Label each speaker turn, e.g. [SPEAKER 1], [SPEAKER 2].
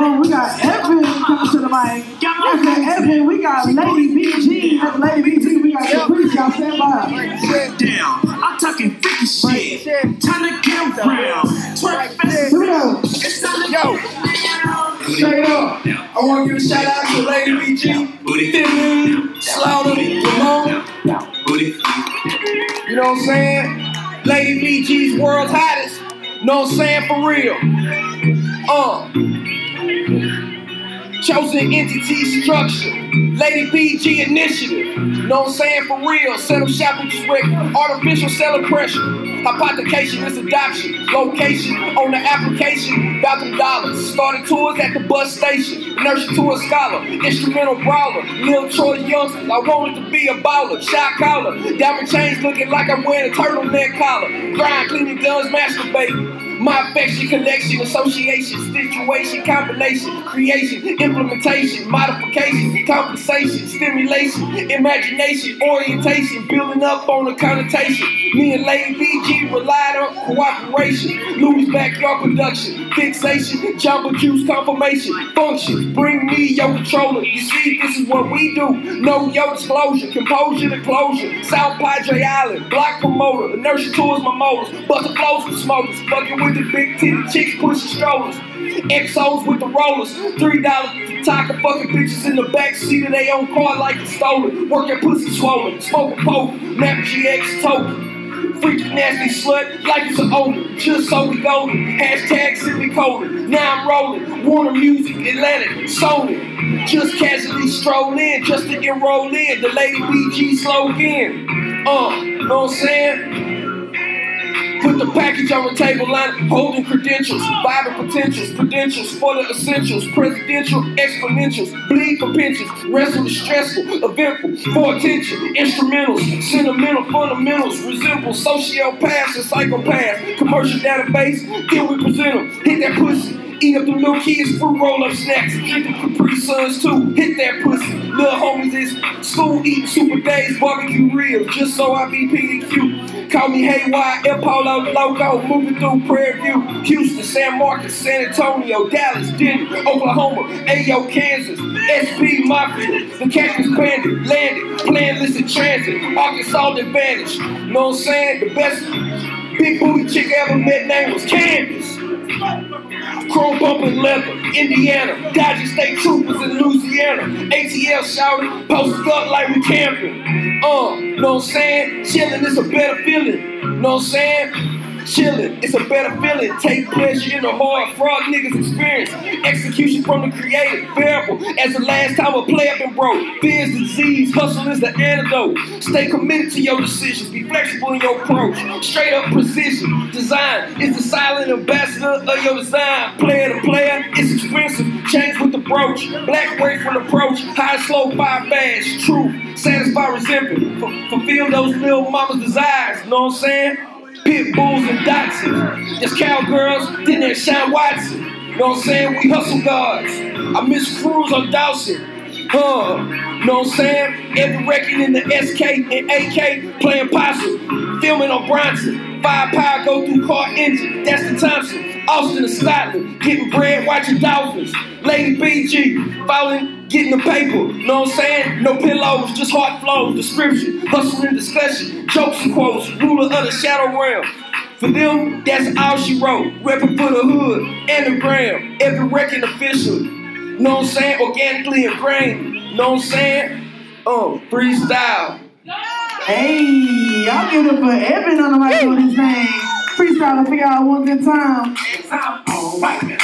[SPEAKER 1] room. We got Evan coming to the mic. After Evan, we got Lady BG. After Lady BG, we got Caprice. Y'all stand by.
[SPEAKER 2] Down. I'm talking freaky shit. Time to get around. Twerk fest.
[SPEAKER 1] Here we go.
[SPEAKER 2] It's time to
[SPEAKER 3] Yo. Straight up. I want to give a shout out to Lady BG,
[SPEAKER 2] Booty.
[SPEAKER 3] Slaughter, Ramon.
[SPEAKER 2] Booty.
[SPEAKER 3] You know what I'm saying? Lady BG's world's hottest. Know saying? For real. Uh. Chosen entity structure. Lady BG initiative. Know what I'm saying? For real. Set up shop and just. Artificial celebration. Hypothecation is adoption. Location on the application. About them dollars. Started tours at the bus station. Nurture to a scholar. Instrumental brawler. Lil Troy Youngster. I wanted to be a baller. Shot collar. Diamond chains looking like I'm wearing a turtleneck collar. Grind, cleaning guns, masturbate. My affection, collection, association, situation, combination, creation, implementation, modification, compensation, stimulation, imagination, orientation, building up on a connotation. Me and Lady BG relied on cooperation, Louis backyard production, fixation, jumbo juice confirmation, functions. Bring me your controller. You see, this is what we do. Know your disclosure, composure to closure. South Padre Island, block promoter, inertia tours my motors, bust the flows with smokers, fucking with the big titty chicks pushing strollers. XOs with the rollers, three dollars talking fucking bitches in the back seat of their own car like it's stolen. Working pussy swollen, smoking poke, nap GX token. Freaky nasty slut, like it's an owner. Just so we golden. Hashtag silly colon. Now I'm rolling. Warner Music, Atlantic, Sony. Just casually stroll in, just to enroll in. The Lady BG slogan. Uh, know what I'm saying? Put the package on the table line, holding credentials, vital potentials, credentials for the essentials, presidential exponentials, bleed for pensions, wrestle is stressful, eventful, for attention, instrumentals, sentimental fundamentals, resemble sociopaths and psychopaths, commercial database, then we present them, hit that pussy. Eat up them little kids' fruit roll-up snacks. Drink them Capri Suns too. Hit that pussy. Little homies is school eating super days, barbecue ribs. Just so I be PDQ. Call me Haywire, El Polo logo. Moving through Prairie View, Houston, San Marcos, San Antonio, Dallas, Denver, Oklahoma, Ayo, Kansas, SP Mafia, the Cactus Bandit, landed, playing of transit, Arkansas Advantage. Know what I'm saying? The best big booty chick I ever met name was Candace. Chrome bumping leather, Indiana, Dodger State Troopers in Louisiana, ATL shouting, posted up like we camping. Uh, know what I'm saying? Chilling is a better feeling. Know what I'm saying? Chillin', it's a better feeling. Take pleasure in the hard frog niggas experience. Execution from the creator, bearable as the last time a player been broke. Fear's disease, hustle is the antidote. Stay committed to your decisions, be flexible in your approach. Straight up precision, design is the silent ambassador of your design. Player to player, it's expensive. Change with the brooch. Black way from the approach, high, slow, five fast. Truth, satisfy resentment. F- fulfill those little mama's desires. You know what I'm saying? Pit bulls and Datsuns. There's cowgirls, then there's Sean Watson. You know what I'm saying? We hustle gods. I miss Cruz on Dawson. Huh. you Know what I'm saying? Every record in the SK and AK playing possum. Filming on Bronson. Five power go through car engine. That's the Thompson. Austin to Scotland. Getting bread, watching Dolphins. Lady BG. Following, getting the paper. Know what I'm saying? No pillows, just heart flows. Description. Hustle and discussion. Jokes and quotes. Ruler of the shadow realm. For them, that's all she wrote. Repping for the hood and the gram. Every record official. Know what I'm saying? Organically ingrained. Know what I'm saying? Um, freestyle.
[SPEAKER 1] Hey, y'all give it up for Evan on the mic doing his name. Freestyling for y'all one good time.
[SPEAKER 2] Time. All right.